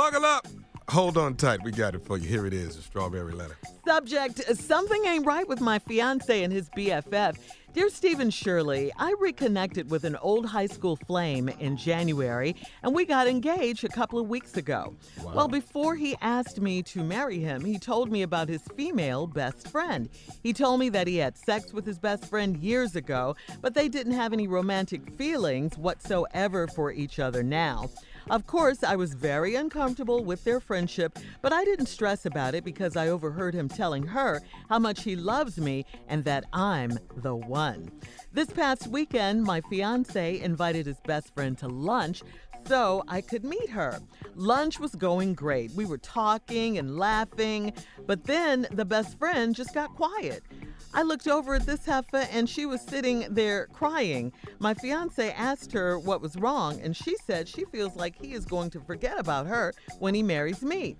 Buckle up. Hold on tight. We got it for you. Here it is, a strawberry letter. Subject uh, Something ain't right with my fiance and his BFF. Dear Stephen Shirley, I reconnected with an old high school flame in January and we got engaged a couple of weeks ago. Wow. Well, before he asked me to marry him, he told me about his female best friend. He told me that he had sex with his best friend years ago, but they didn't have any romantic feelings whatsoever for each other now. Of course, I was very uncomfortable with their friendship, but I didn't stress about it because I overheard him telling her how much he loves me and that I'm the one. This past weekend, my fiance invited his best friend to lunch so I could meet her. Lunch was going great. We were talking and laughing, but then the best friend just got quiet. I looked over at this heifer and she was sitting there crying. My fiance asked her what was wrong, and she said she feels like he is going to forget about her when he marries me.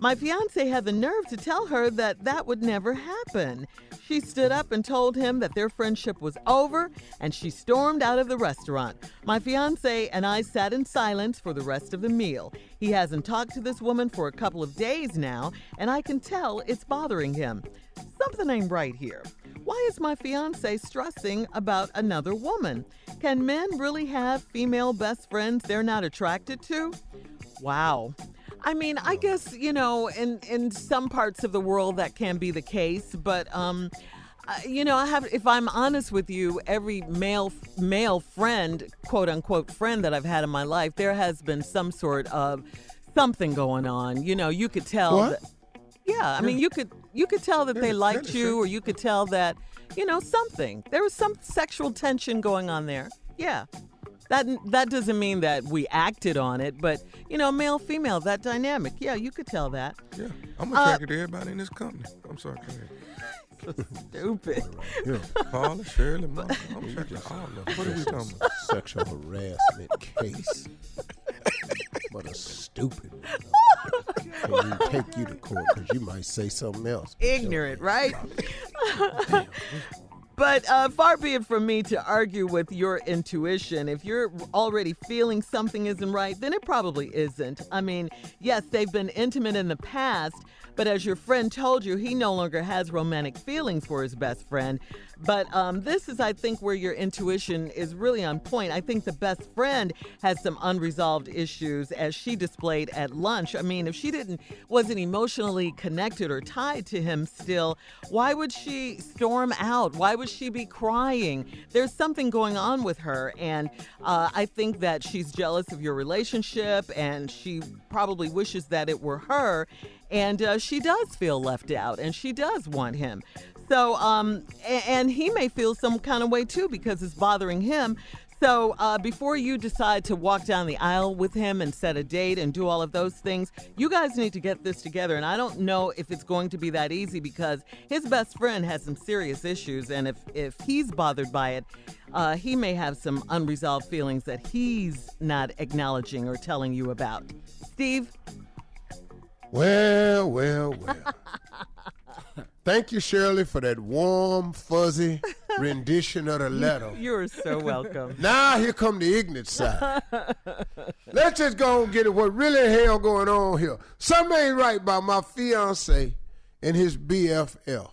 My fiance had the nerve to tell her that that would never happen. She stood up and told him that their friendship was over and she stormed out of the restaurant. My fiance and I sat in silence for the rest of the meal. He hasn't talked to this woman for a couple of days now, and I can tell it's bothering him. Something ain't right here. Why is my fiance stressing about another woman? Can men really have female best friends they're not attracted to? Wow. I mean, I guess, you know, in in some parts of the world that can be the case, but um you know, I have if I'm honest with you, every male male friend, quote unquote friend that I've had in my life, there has been some sort of something going on. You know, you could tell what? That, yeah, I mean, you could you could tell that they liked you, or you could tell that you know something. There was some sexual tension going on there. Yeah, that that doesn't mean that we acted on it, but you know, male female, that dynamic. Yeah, you could tell that. Yeah, I'm attracted uh, to everybody in this company. I'm sorry. Stupid. Yeah, Paula, Shirley, Mama, I'm attracted to all of them. What are we talking about? Sexual harassment case. but a stupid one. and we take you to court because you might say something else. Ignorant, right? But uh, far be it from me to argue with your intuition. If you're already feeling something isn't right, then it probably isn't. I mean, yes, they've been intimate in the past, but as your friend told you, he no longer has romantic feelings for his best friend. But um, this is, I think, where your intuition is really on point. I think the best friend has some unresolved issues as she displayed at lunch. I mean, if she didn't wasn't emotionally connected or tied to him still, why would she storm out? Why would she be crying? There's something going on with her, and uh, I think that she's jealous of your relationship, and she probably wishes that it were her. And uh, she does feel left out, and she does want him. So, um, and he may feel some kind of way too because it's bothering him. So, uh, before you decide to walk down the aisle with him and set a date and do all of those things, you guys need to get this together. And I don't know if it's going to be that easy because his best friend has some serious issues. And if, if he's bothered by it, uh, he may have some unresolved feelings that he's not acknowledging or telling you about. Steve? Well, well, well. Thank you, Shirley, for that warm, fuzzy rendition of the letter. You're so welcome. now here come the ignorant side. Let's just go and get it. What really hell going on here? Something ain't right by my fiance and his BFF.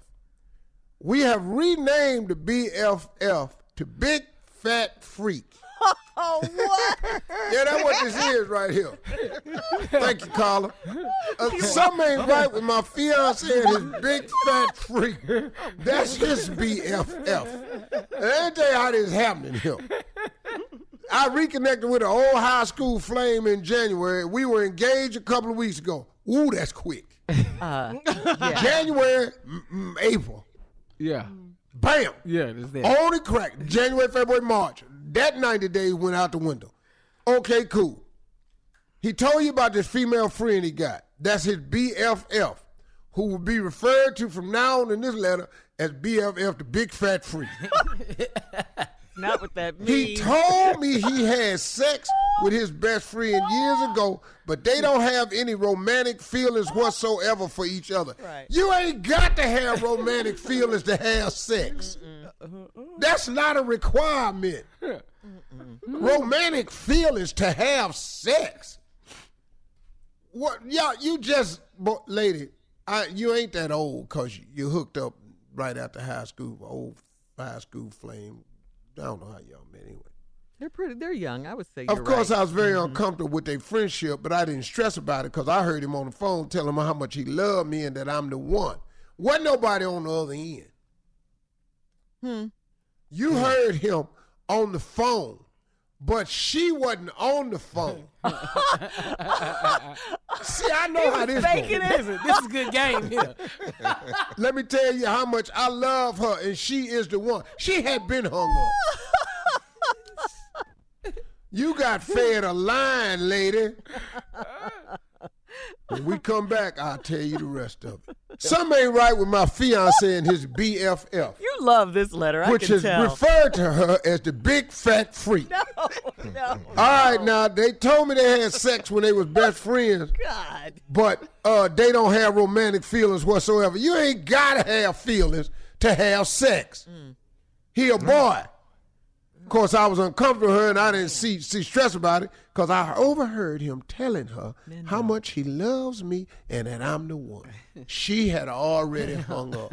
We have renamed the BFF to Big Fat Freak. Oh, what? yeah, that's what this is right here. Thank you, Carla. Uh, something ain't right with my fiance and his big fat freak. That's his BFF. Let me tell you how this is happening here. I reconnected with an old high school flame in January. We were engaged a couple of weeks ago. Ooh, that's quick. Uh, yeah. January, m- m- April. Yeah. Bam. Yeah, it's there. Only crack. January, February, March. That 90 days went out the window. Okay, cool. He told you about this female friend he got. That's his BFF, who will be referred to from now on in this letter as BFF, the big fat freak. Not what that means. He told me he had sex with his best friend years ago, but they don't have any romantic feelings whatsoever for each other. Right. You ain't got to have romantic feelings to have sex. That's not a requirement. romantic feelings to have sex. What? Yeah, you just, lady, I, you ain't that old because you, you hooked up right after high school, old high school flame. I don't know how y'all met anyway. They're pretty. They're young. I would say. Of course, right. I was very uncomfortable with their friendship, but I didn't stress about it because I heard him on the phone telling me how much he loved me and that I'm the one. Wasn't nobody on the other end. Hmm. You heard him on the phone, but she wasn't on the phone. See, I know how this faking goes. Listen, this is a good game here. Let me tell you how much I love her, and she is the one. She had been hung up. You got fed a line, lady. When we come back, I'll tell you the rest of it. Something ain't right with my fiance and his BFF, You love this letter. I which can is tell. referred to her as the big fat freak. no, no. All right, now they told me they had sex when they was best friends, God. but uh, they don't have romantic feelings whatsoever. You ain't gotta have feelings to have sex. He a boy. Of course, I was uncomfortable with her, and I didn't see see stress about it because I overheard him telling her how much he loves me and that I'm the one. She had already hung up.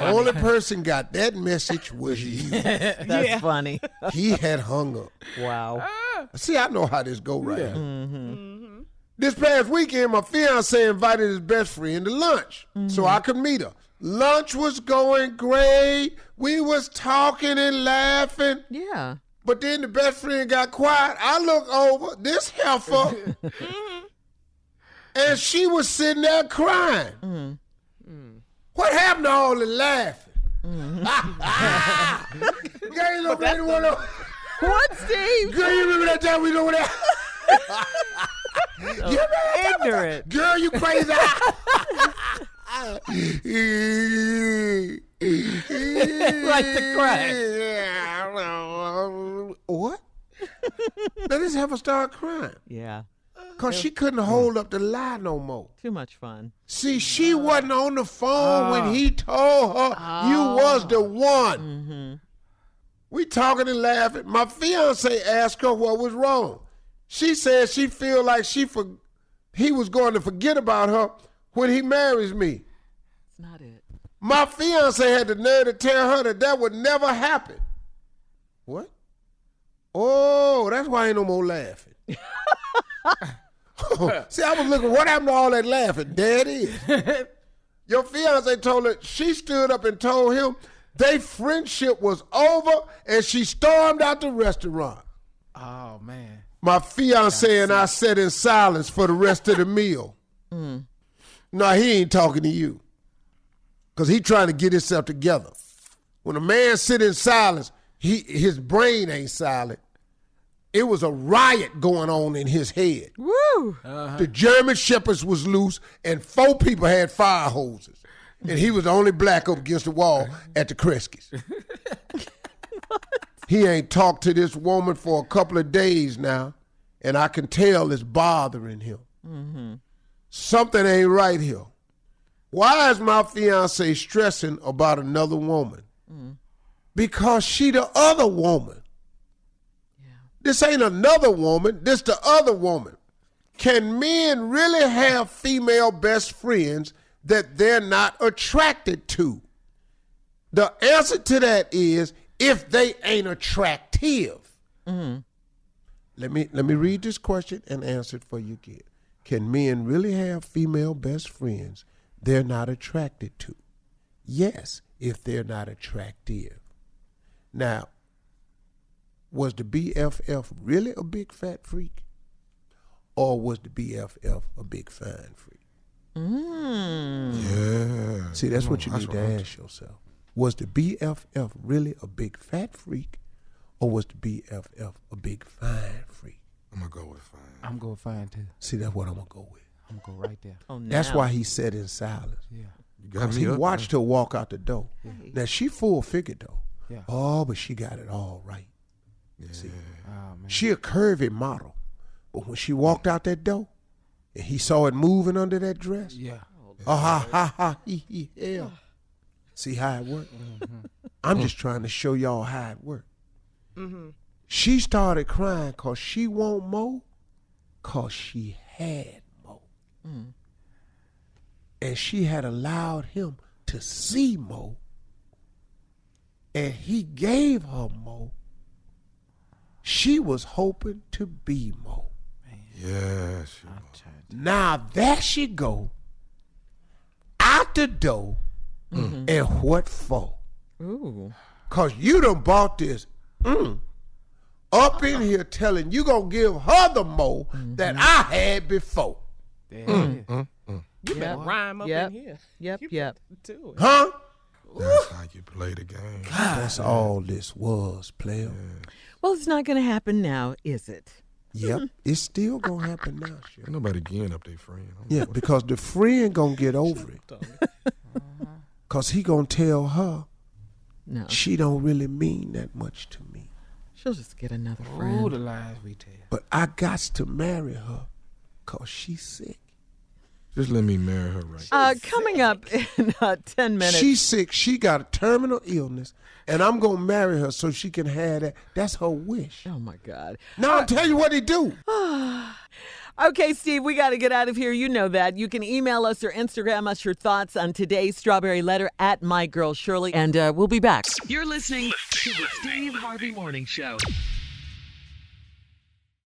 Only person got that message was you. That's funny. He had hung up. wow. Ah. See, I know how this go right here. Mm-hmm. This past weekend, my fiance invited his best friend to lunch so mm-hmm. I could meet her. Lunch was going great. We was talking and laughing. Yeah. But then the best friend got quiet. I look over, this heifer, mm-hmm. and she was sitting there crying. Mm-hmm. Mm-hmm. What happened to all the laughing? Girl, you look you wanna- What, Steve? Girl, you remember that time we was over there? You remember that? Ignorant. Girl, you crazy. Like to What? now this heifer start crying. Yeah. Because she couldn't hold up the lie no more. Too much fun. See, she wasn't on the phone when he told her you was the one. Mm-hmm. We talking and laughing. My fiance asked her what was wrong. She said she feel like she for, he was going to forget about her when he marries me. It's not it. My fiance had the nerve to tell her that that would never happen. What? Oh, that's why I ain't no more laughing. See, I was looking, what happened to all that laughing? There it is. Your fiance told her, she stood up and told him their friendship was over and she stormed out the restaurant. Oh man. My fiance and I sat in silence for the rest of the meal. Mm. No, he ain't talking to you. Because he trying to get himself together. When a man sit in silence, he his brain ain't silent. It was a riot going on in his head. Woo. Uh-huh. The German shepherds was loose, and four people had fire hoses. And he was the only black up against the wall at the Kreskies. he ain't talked to this woman for a couple of days now, and I can tell it's bothering him. Mm-hmm. Something ain't right here. Why is my fiance stressing about another woman? Because she the other woman. This ain't another woman, this the other woman. Can men really have female best friends that they're not attracted to? The answer to that is if they ain't attractive. Mm-hmm. Let me let me read this question and answer it for you again. Can men really have female best friends they're not attracted to? Yes, if they're not attractive. Now, was the BFF really a big fat freak? Or was the BFF a big fine freak? Mm. Yeah. See, that's what you need to I'm ask yourself. Was the BFF really a big fat freak? Or was the BFF a big fine freak? I'm gonna go with fine. I'm going to fine too. See, that's what I'm going to go with. I'm gonna go right there. Oh, now. That's why he said in silence. Yeah. You got Because me he up, watched her walk out the door. Now, she full figured, though. Yeah. Oh, but she got it all right. man. See, Oh man. she a curvy model. But when she walked out that door and he saw it moving under that dress, Yeah. oh, ha, ha, ha, he, he, hell. See how it worked? Mm-hmm. I'm just trying to show y'all how it worked. Mm-hmm. She started crying because she want more, Cause she had Mo. And she had allowed him to see Mo. And he gave her Mo. She was hoping to be Mo. Yes. you I are. tried to- Now there she go. Out the door. And what for? Ooh. Cause you done bought this mm, up in here telling you gonna give her the mo mm-hmm. that I had before. There mm, it is. Mm, mm. You better Yep. rhyme up Yep. in here. Yep, You yep. better do it. Huh? That's how you play the game. That's all this was, player. Well, it's not going to happen now, is it? Yep. It's still gonna happen now, shit. nobody getting up their friend. Yeah, because the friend gonna get over it. Cause he gonna tell her No. she don't really mean that much to me. She'll just get another Ooh, friend. the lies we tell. But I got to marry her cause she's sick. Just let me marry her right. Uh, coming up in uh, 10 minutes. She's sick. She got a terminal illness, and I'm gonna marry her so she can have that. That's her wish. oh, my God. Now I'll tell you what he do. Okay, Steve, we got to get out of here. You know that. You can email us or Instagram us your thoughts on today's Strawberry Letter at My Girl Shirley, and uh, we'll be back. You're listening to the Steve Harvey Morning Show.